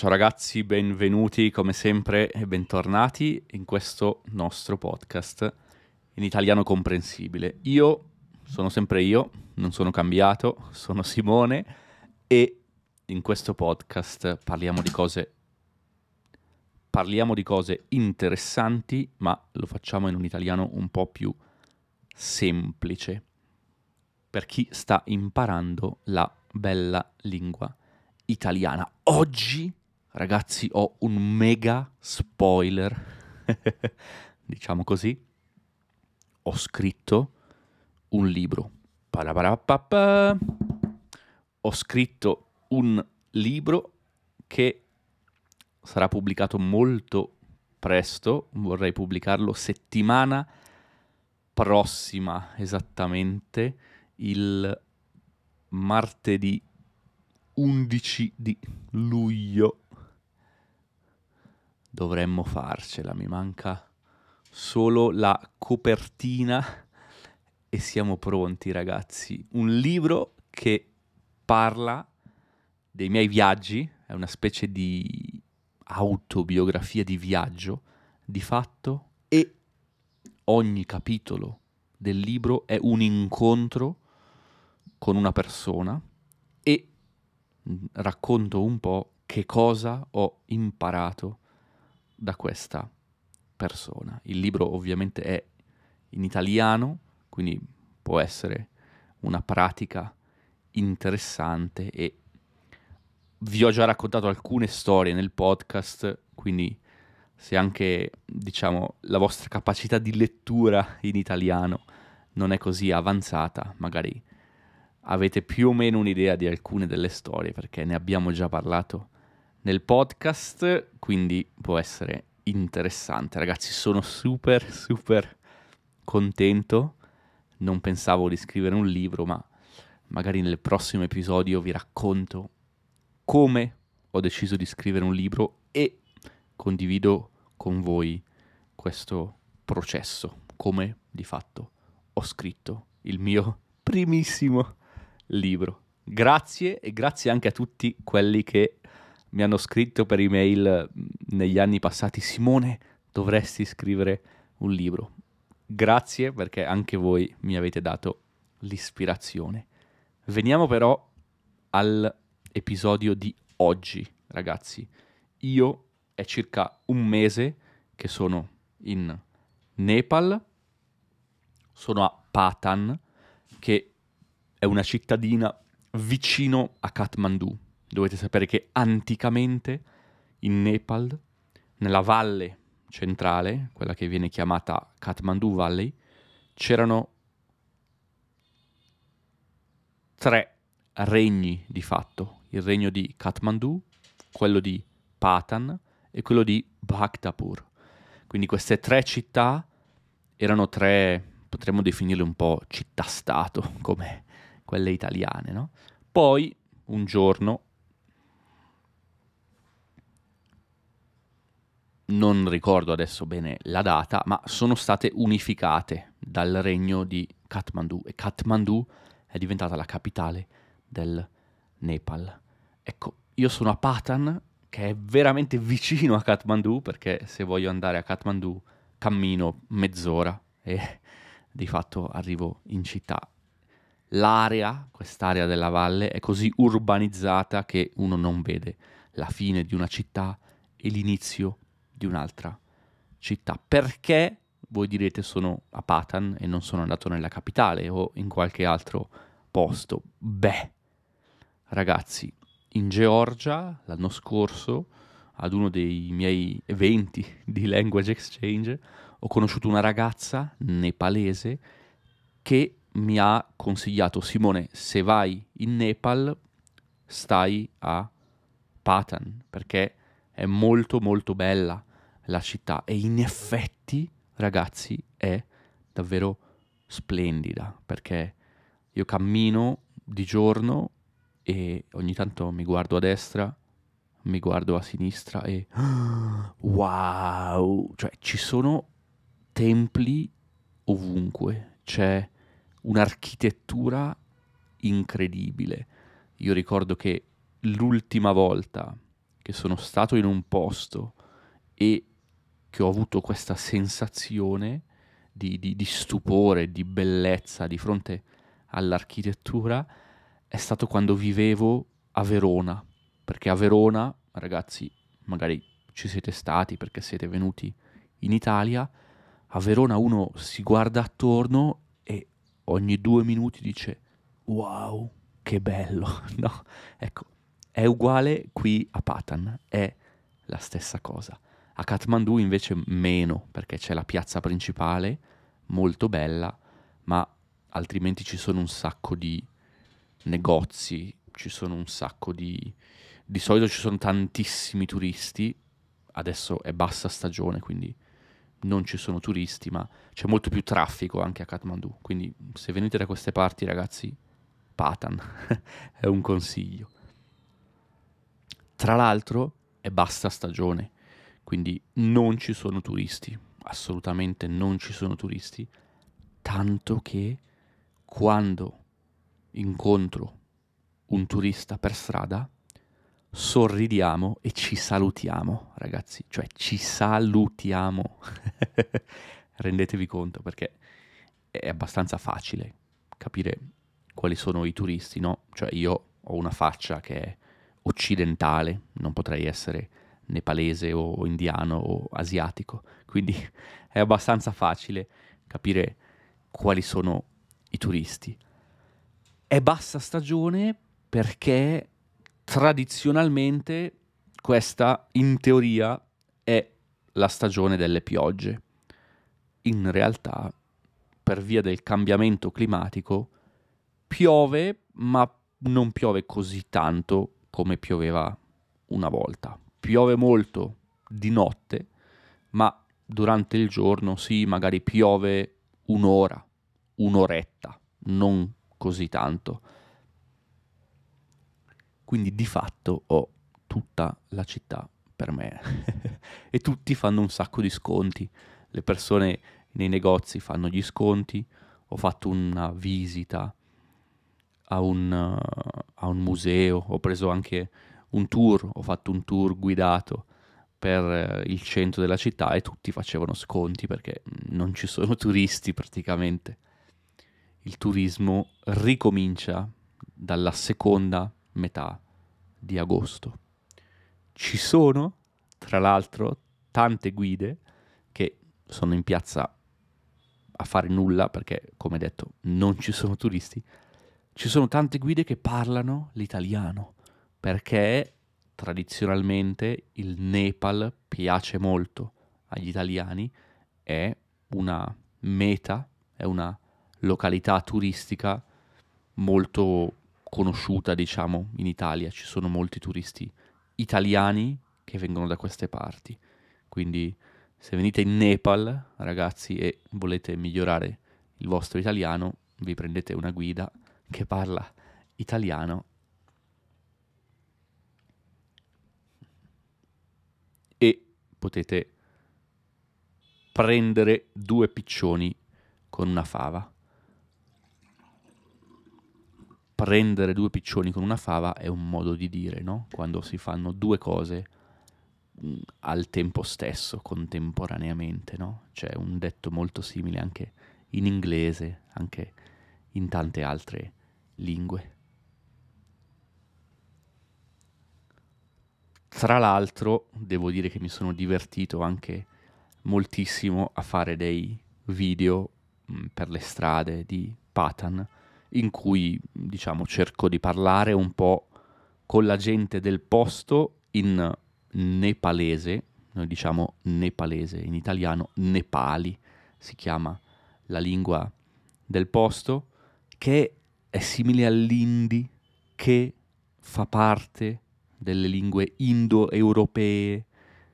Ciao ragazzi, benvenuti come sempre e bentornati in questo nostro podcast in italiano comprensibile. Io sono sempre io, non sono cambiato, sono Simone e in questo podcast parliamo di cose parliamo di cose interessanti, ma lo facciamo in un italiano un po' più semplice per chi sta imparando la bella lingua italiana. Oggi Ragazzi, ho un mega spoiler, diciamo così. Ho scritto un libro. Ho scritto un libro che sarà pubblicato molto presto, vorrei pubblicarlo settimana prossima, esattamente il martedì 11 di luglio. Dovremmo farcela, mi manca solo la copertina. E siamo pronti ragazzi. Un libro che parla dei miei viaggi, è una specie di autobiografia di viaggio di fatto e ogni capitolo del libro è un incontro con una persona racconto un po' che cosa ho imparato da questa persona. Il libro ovviamente è in italiano, quindi può essere una pratica interessante e vi ho già raccontato alcune storie nel podcast, quindi se anche diciamo la vostra capacità di lettura in italiano non è così avanzata, magari avete più o meno un'idea di alcune delle storie perché ne abbiamo già parlato nel podcast, quindi può essere interessante. Ragazzi, sono super, super contento. Non pensavo di scrivere un libro, ma magari nel prossimo episodio vi racconto come ho deciso di scrivere un libro e condivido con voi questo processo, come di fatto ho scritto il mio primissimo libro. Grazie e grazie anche a tutti quelli che mi hanno scritto per email mm, negli anni passati, Simone, dovresti scrivere un libro. Grazie perché anche voi mi avete dato l'ispirazione. Veniamo però all'episodio di oggi, ragazzi. Io è circa un mese che sono in Nepal, sono a Patan, che è una cittadina vicino a Kathmandu, Dovete sapere che anticamente in Nepal, nella valle centrale, quella che viene chiamata Kathmandu Valley, c'erano tre regni di fatto, il regno di Kathmandu, quello di Patan e quello di Bhaktapur. Quindi queste tre città erano tre, potremmo definirle un po' città-stato, come quelle italiane, no? Poi, un giorno, non ricordo adesso bene la data, ma sono state unificate dal regno di Kathmandu e Kathmandu è diventata la capitale del Nepal. Ecco, io sono a Patan, che è veramente vicino a Kathmandu, perché se voglio andare a Kathmandu cammino mezz'ora e di fatto arrivo in città. L'area, quest'area della valle, è così urbanizzata che uno non vede la fine di una città e l'inizio di un'altra città. Perché voi direte sono a Patan e non sono andato nella capitale o in qualche altro posto? Beh, ragazzi, in Georgia l'anno scorso, ad uno dei miei eventi di language exchange, ho conosciuto una ragazza nepalese che mi ha consigliato Simone, se vai in Nepal stai a Patan perché è molto molto bella la città. E in effetti, ragazzi, è davvero splendida perché io cammino di giorno e ogni tanto mi guardo a destra, mi guardo a sinistra e wow, cioè ci sono templi ovunque, c'è un'architettura incredibile. Io ricordo che l'ultima volta che sono stato in un posto e che ho avuto questa sensazione di, di, di stupore, di bellezza di fronte all'architettura è stato quando vivevo a Verona, perché a Verona, ragazzi, magari ci siete stati perché siete venuti in Italia, a Verona uno si guarda attorno ogni due minuti dice wow, che bello, no? Ecco, è uguale qui a Patan, è la stessa cosa. A Kathmandu invece meno, perché c'è la piazza principale, molto bella, ma altrimenti ci sono un sacco di negozi, ci sono un sacco di... Di solito ci sono tantissimi turisti, adesso è bassa stagione, quindi non ci sono turisti, ma c'è molto più traffico anche a Kathmandu. Quindi se venite da queste parti, ragazzi, Patan è un consiglio. Tra l'altro è bassa stagione, quindi non ci sono turisti, assolutamente non ci sono turisti, tanto che quando incontro un turista per strada, sorridiamo e ci salutiamo, ragazzi, cioè ci salutiamo. Rendetevi conto perché è abbastanza facile capire quali sono i turisti, no? Cioè io ho una faccia che è occidentale, non potrei essere nepalese o indiano o asiatico, quindi è abbastanza facile capire quali sono i turisti. È bassa stagione perché tradizionalmente questa in teoria è la stagione delle piogge. In realtà, per via del cambiamento climatico, piove, ma non piove così tanto come pioveva una volta. Piove molto di notte, ma durante il giorno sì, magari piove un'ora, un'oretta, non così tanto. Quindi di fatto ho tutta la città per me e tutti fanno un sacco di sconti. Le persone nei negozi fanno gli sconti. Ho fatto una visita a un, a un museo, ho preso anche un tour, ho fatto un tour guidato per uh, il centro della città e tutti facevano sconti perché non ci sono turisti praticamente. Il turismo ricomincia dalla seconda metà di agosto. Ci sono, tra l'altro, tante guide che sono in piazza a fare nulla perché, come detto, non ci sono turisti, ci sono tante guide che parlano l'italiano perché tradizionalmente il Nepal piace molto agli italiani, è una meta, è una località turistica molto conosciuta, diciamo, in Italia. Ci sono molti turisti italiani che vengono da queste parti. Quindi se venite in Nepal, ragazzi, e volete migliorare il vostro italiano, vi prendete una guida che parla italiano e potete prendere due piccioni con una fava. Prendere due piccioni con una fava è un modo di dire, no? Quando si fanno due cose mh, al tempo stesso, contemporaneamente, no? C'è un detto molto simile anche in inglese, anche in tante altre lingue. Tra l'altro, devo dire che mi sono divertito anche moltissimo a fare dei video mh, per le strade di Patan in cui, diciamo, cerco di parlare un po' con la gente del posto in nepalese, noi diciamo nepalese, in italiano nepali si chiama la lingua del posto, che è simile all'indi che fa parte delle lingue indoeuropee,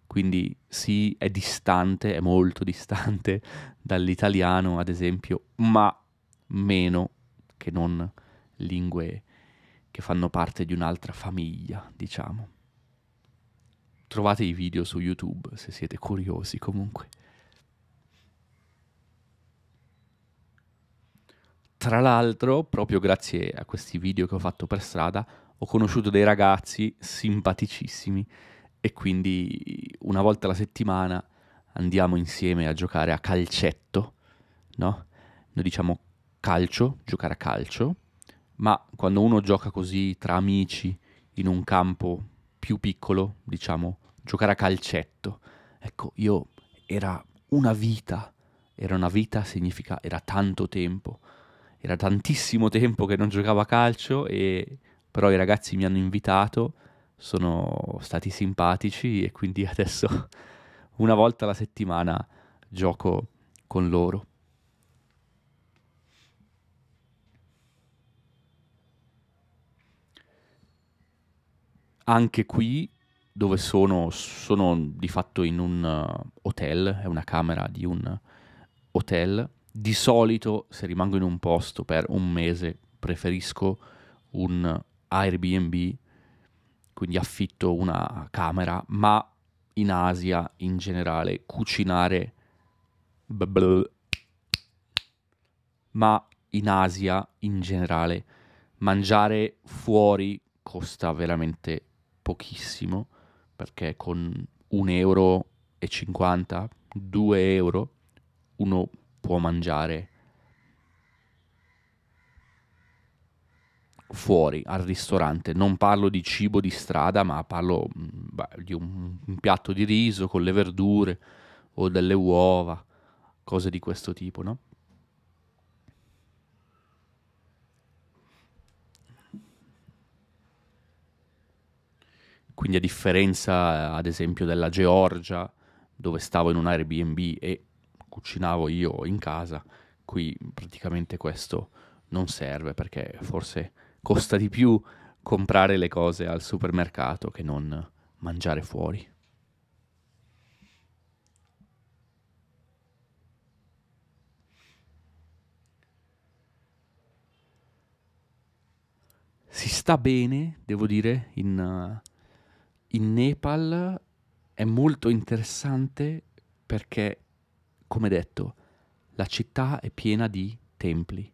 quindi sì, è distante, è molto distante dall'italiano, ad esempio, ma meno che non lingue che fanno parte di un'altra famiglia, diciamo. Trovate i video su YouTube se siete curiosi comunque. Tra l'altro, proprio grazie a questi video che ho fatto per strada, ho conosciuto dei ragazzi simpaticissimi e quindi una volta alla settimana andiamo insieme a giocare a calcetto, no? Noi diciamo calcio, giocare a calcio, ma quando uno gioca così tra amici in un campo più piccolo, diciamo, giocare a calcetto, ecco, io era una vita, era una vita significa era tanto tempo, era tantissimo tempo che non giocavo a calcio e però i ragazzi mi hanno invitato, sono stati simpatici e quindi adesso una volta alla settimana gioco con loro. Anche qui dove sono, sono di fatto in un uh, hotel, è una camera di un hotel. Di solito se rimango in un posto per un mese preferisco un Airbnb, quindi affitto una camera, ma in Asia in generale cucinare ma in Asia in generale mangiare fuori costa veramente pochissimo perché con un euro e 50, 2 euro uno può mangiare fuori al ristorante. Non parlo di cibo di strada, ma parlo mm, beh, di un, un, piatto di riso con le verdure o delle uova, cose di questo tipo, no? Quindi a differenza ad esempio della Georgia, dove stavo in un Airbnb e cucinavo io in casa, qui praticamente questo non serve perché forse costa di più comprare le cose al supermercato che non mangiare fuori. Si sta bene, devo dire, in, in Nepal è molto interessante perché, come detto, la città è piena di templi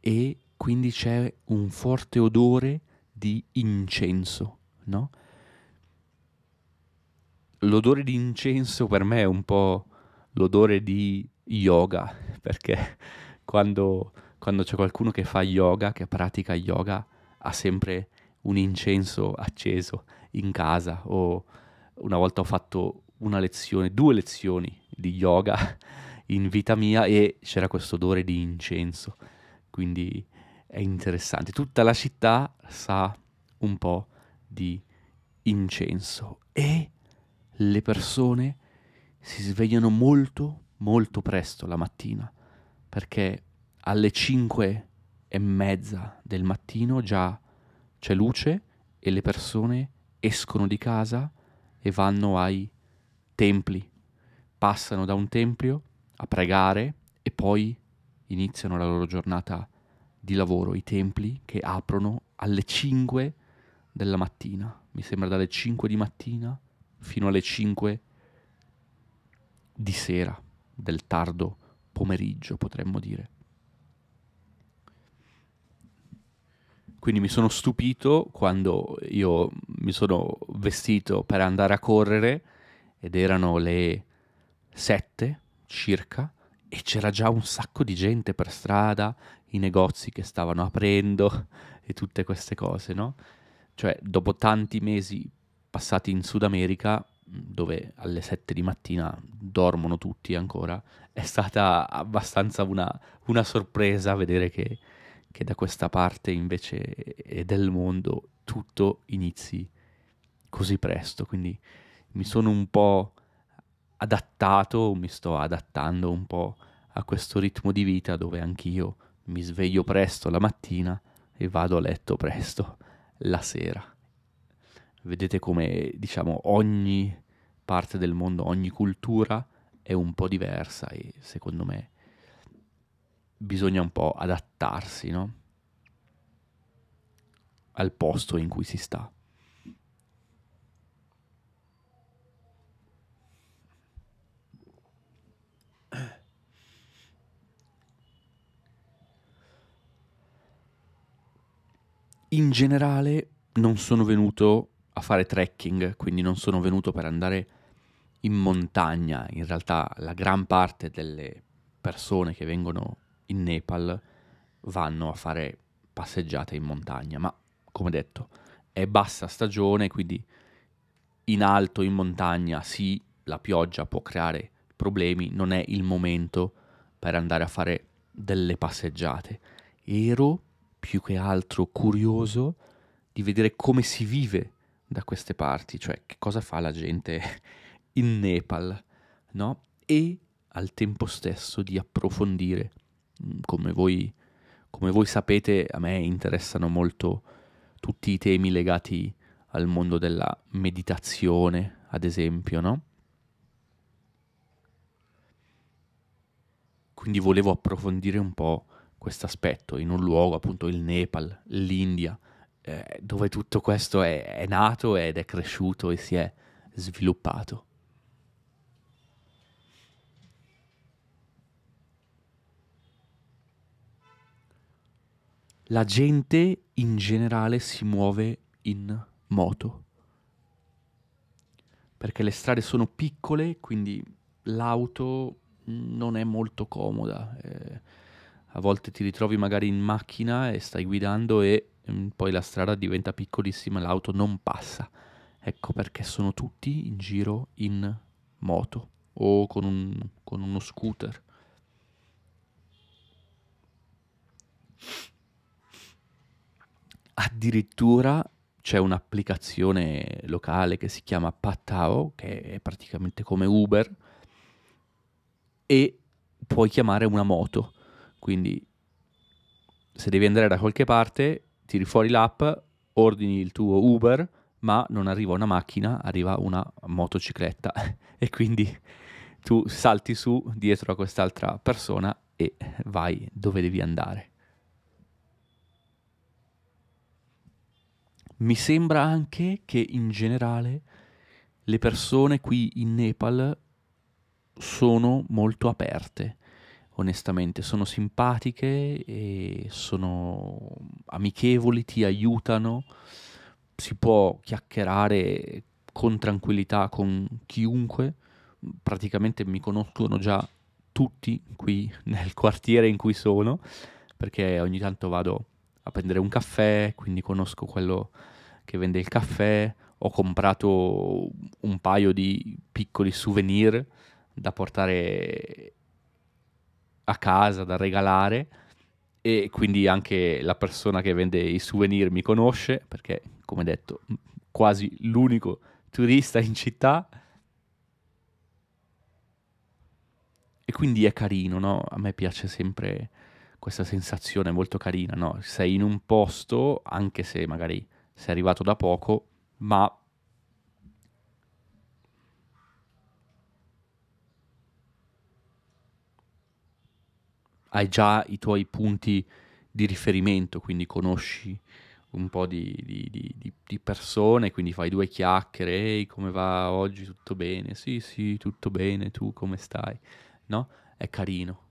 e quindi c'è un forte odore di incenso, no? L'odore di incenso per me è un po' l'odore di yoga, perché quando, quando c'è qualcuno che fa yoga, che pratica yoga, ha sempre un incenso acceso in casa o una volta ho fatto una lezione, due lezioni di yoga in vita mia e c'era questo odore di incenso, quindi è interessante. Tutta la città sa un po' di incenso e le persone si svegliano molto molto presto la mattina perché alle 5 e mezza del mattino già c'è luce e le persone escono di casa e vanno ai templi, passano da un tempio a pregare e poi iniziano la loro giornata di lavoro, i templi che aprono alle 5 della mattina, mi sembra dalle 5 di mattina fino alle 5 di sera, del tardo pomeriggio potremmo dire. Quindi mi sono stupito quando io mi sono vestito per andare a correre ed erano le 7 circa e c'era già un sacco di gente per strada, i negozi che stavano aprendo e tutte queste cose, no? Cioè, dopo tanti mesi passati in Sud America, dove alle 7 di mattina dormono tutti ancora, è stata abbastanza una, una sorpresa vedere che che da questa parte invece del mondo tutto inizi così presto, quindi mi sono un po' adattato, mi sto adattando un po' a questo ritmo di vita dove anch'io mi sveglio presto la mattina e vado a letto presto la sera. Vedete come, diciamo, ogni parte del mondo, ogni cultura è un po' diversa e secondo me bisogna un po' adattarsi, no? Al posto in cui si sta. In generale non sono venuto a fare trekking, quindi non sono venuto per andare in montagna. In realtà la gran parte delle persone che vengono in Nepal vanno a fare passeggiate in montagna, ma come detto è bassa stagione, quindi in alto, in montagna, sì, la pioggia può creare problemi, non è il momento per andare a fare delle passeggiate. Ero più che altro curioso di vedere come si vive da queste parti, cioè che cosa fa la gente in Nepal, no? E al tempo stesso di approfondire, come voi, come voi sapete, a me interessano molto tutti i temi legati al mondo della meditazione, ad esempio, no? Quindi volevo approfondire un po' questo aspetto in un luogo, appunto il Nepal, l'India, eh, dove tutto questo è, è nato ed è cresciuto e si è sviluppato. La gente in generale si muove in moto perché le strade sono piccole, quindi l'auto non è molto comoda. Eh, a volte ti ritrovi magari in macchina e stai guidando e mm, poi la strada diventa piccolissima e l'auto non passa. Ecco perché sono tutti in giro in moto o con, un, con uno scooter. Addirittura c'è un'applicazione locale che si chiama Patao, che è praticamente come Uber, e puoi chiamare una moto. Quindi se devi andare da qualche parte, tiri fuori l'app, ordini il tuo Uber, ma non arriva una macchina, arriva una motocicletta e quindi tu salti su dietro a quest'altra persona e vai dove devi andare. Mi sembra anche che in generale le persone qui in Nepal sono molto aperte, onestamente, sono simpatiche e sono amichevoli, ti aiutano, si può chiacchierare con tranquillità con chiunque, praticamente mi conoscono già tutti qui nel quartiere in cui sono, perché ogni tanto vado a prendere un caffè, quindi conosco quello che vende il caffè, ho comprato un paio di piccoli souvenir da portare a casa, da regalare e quindi anche la persona che vende i souvenir mi conosce perché, come detto, quasi l'unico turista in città. E quindi è carino, no? A me piace sempre questa sensazione molto carina, no? Sei in un posto, anche se magari sei arrivato da poco, ma hai già i tuoi punti di riferimento, quindi conosci un po' di, di, di, di, persone, quindi fai due chiacchiere, ehi come va oggi, tutto bene? Sì, sì, tutto bene, tu come stai? No? È carino,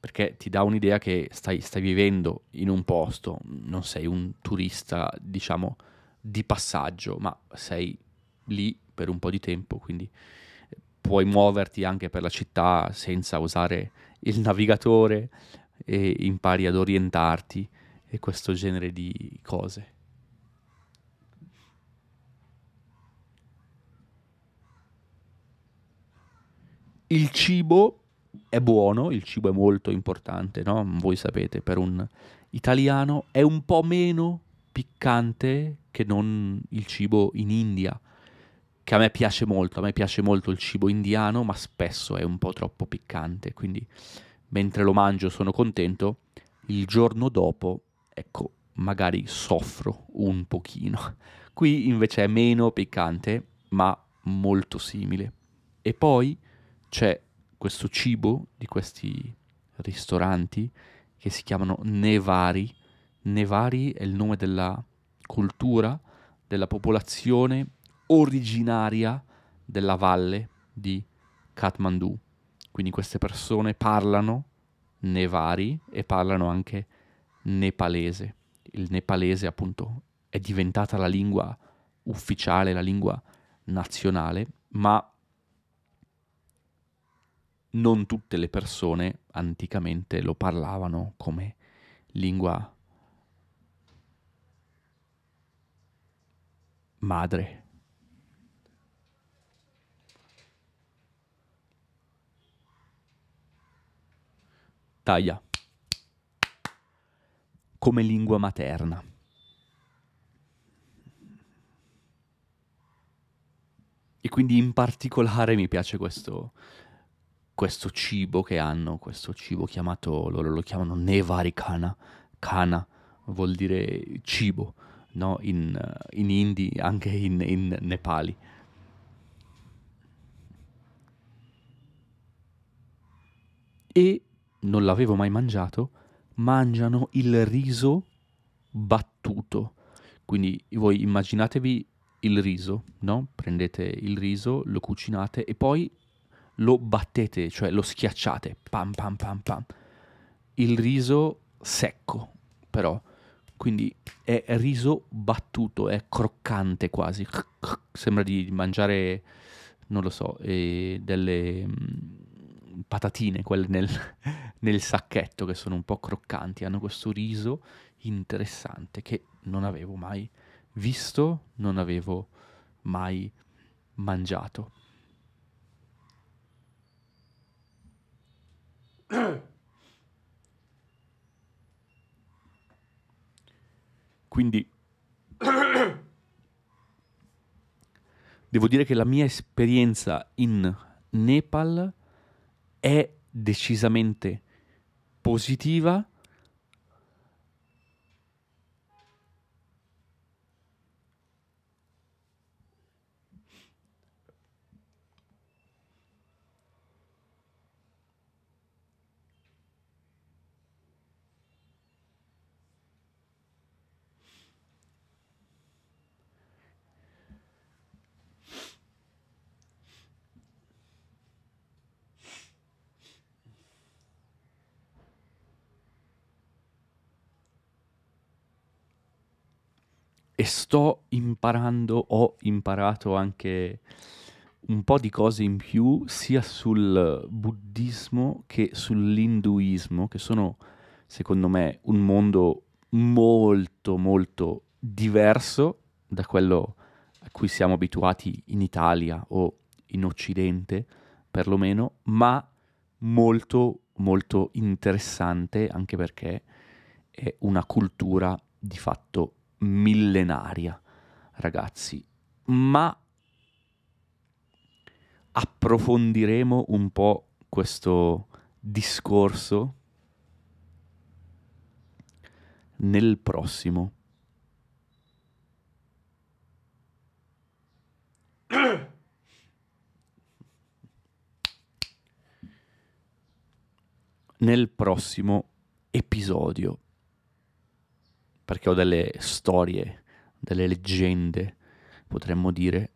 perché ti dà un'idea che stai, stai vivendo in un posto, non sei un turista, diciamo, di passaggio, ma sei lì per un po' di tempo, quindi puoi muoverti anche per la città senza usare il navigatore e impari ad orientarti e questo genere di cose. Il cibo è buono, il cibo è molto importante, no? Voi sapete, per un italiano è un po' meno piccante che non il cibo in India, che a me piace molto, a me piace molto il cibo indiano, ma spesso è un po' troppo piccante, quindi mentre lo mangio sono contento, il giorno dopo, ecco, magari soffro un pochino. Qui invece è meno piccante, ma molto simile. E poi c'è questo cibo di questi ristoranti che si chiamano Nevari. Nevari è il nome della cultura, della popolazione originaria della valle di Kathmandu. Quindi queste persone parlano Nevari e parlano anche nepalese il nepalese appunto è diventata la lingua ufficiale, la lingua nazionale, ma non tutte le persone anticamente lo parlavano come lingua madre. Taglia. Come lingua materna. E quindi in particolare mi piace questo, questo cibo che hanno, questo cibo chiamato, loro lo chiamano Nevarikana, kana vuol dire cibo, no? in, in hindi, anche in, in nepali. E non l'avevo mai mangiato, mangiano il riso battuto. Quindi voi immaginatevi il riso, no? Prendete il riso, lo cucinate e poi lo battete, cioè lo schiacciate, pam pam pam pam. Il riso secco, però, quindi è riso battuto, è croccante quasi, sembra di mangiare, non lo so, eh, delle mm, patatine, quelle nel, nel sacchetto che sono un po' croccanti, hanno questo riso interessante che non avevo mai visto, non avevo mai mangiato. Quindi devo dire che la mia esperienza in Nepal è decisamente positiva e sto imparando, ho imparato anche un po' di cose in più sia sul buddismo che sull'induismo, che sono secondo me un mondo molto molto diverso da quello a cui siamo abituati in Italia o in Occidente, perlomeno, ma molto molto interessante anche perché è una cultura di fatto millenaria, ragazzi, ma approfondiremo un po' questo discorso nel prossimo. nel prossimo episodio perché ho delle storie, delle leggende, potremmo dire,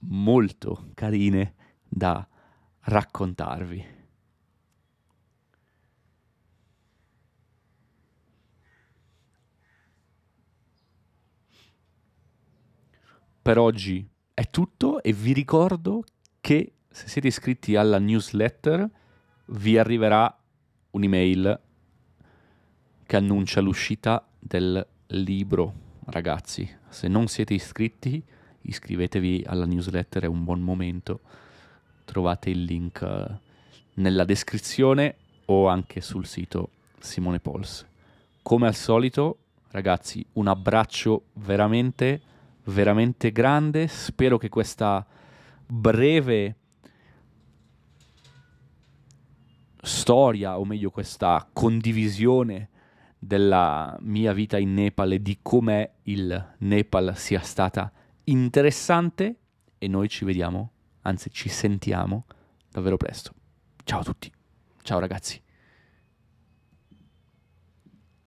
molto carine da raccontarvi. Per oggi è tutto e vi ricordo che se siete iscritti alla newsletter vi arriverà un'email che annuncia l'uscita del libro, ragazzi. Se non siete iscritti, iscrivetevi alla newsletter, è un buon momento. Trovate il link eh, nella descrizione o anche sul sito Simone Pols. Come al solito, ragazzi, un abbraccio veramente, veramente grande. Spero che questa breve storia, o meglio questa condivisione della mia vita in Nepal e di come il Nepal sia stata interessante e noi ci vediamo, anzi ci sentiamo davvero presto. Ciao a tutti, ciao ragazzi.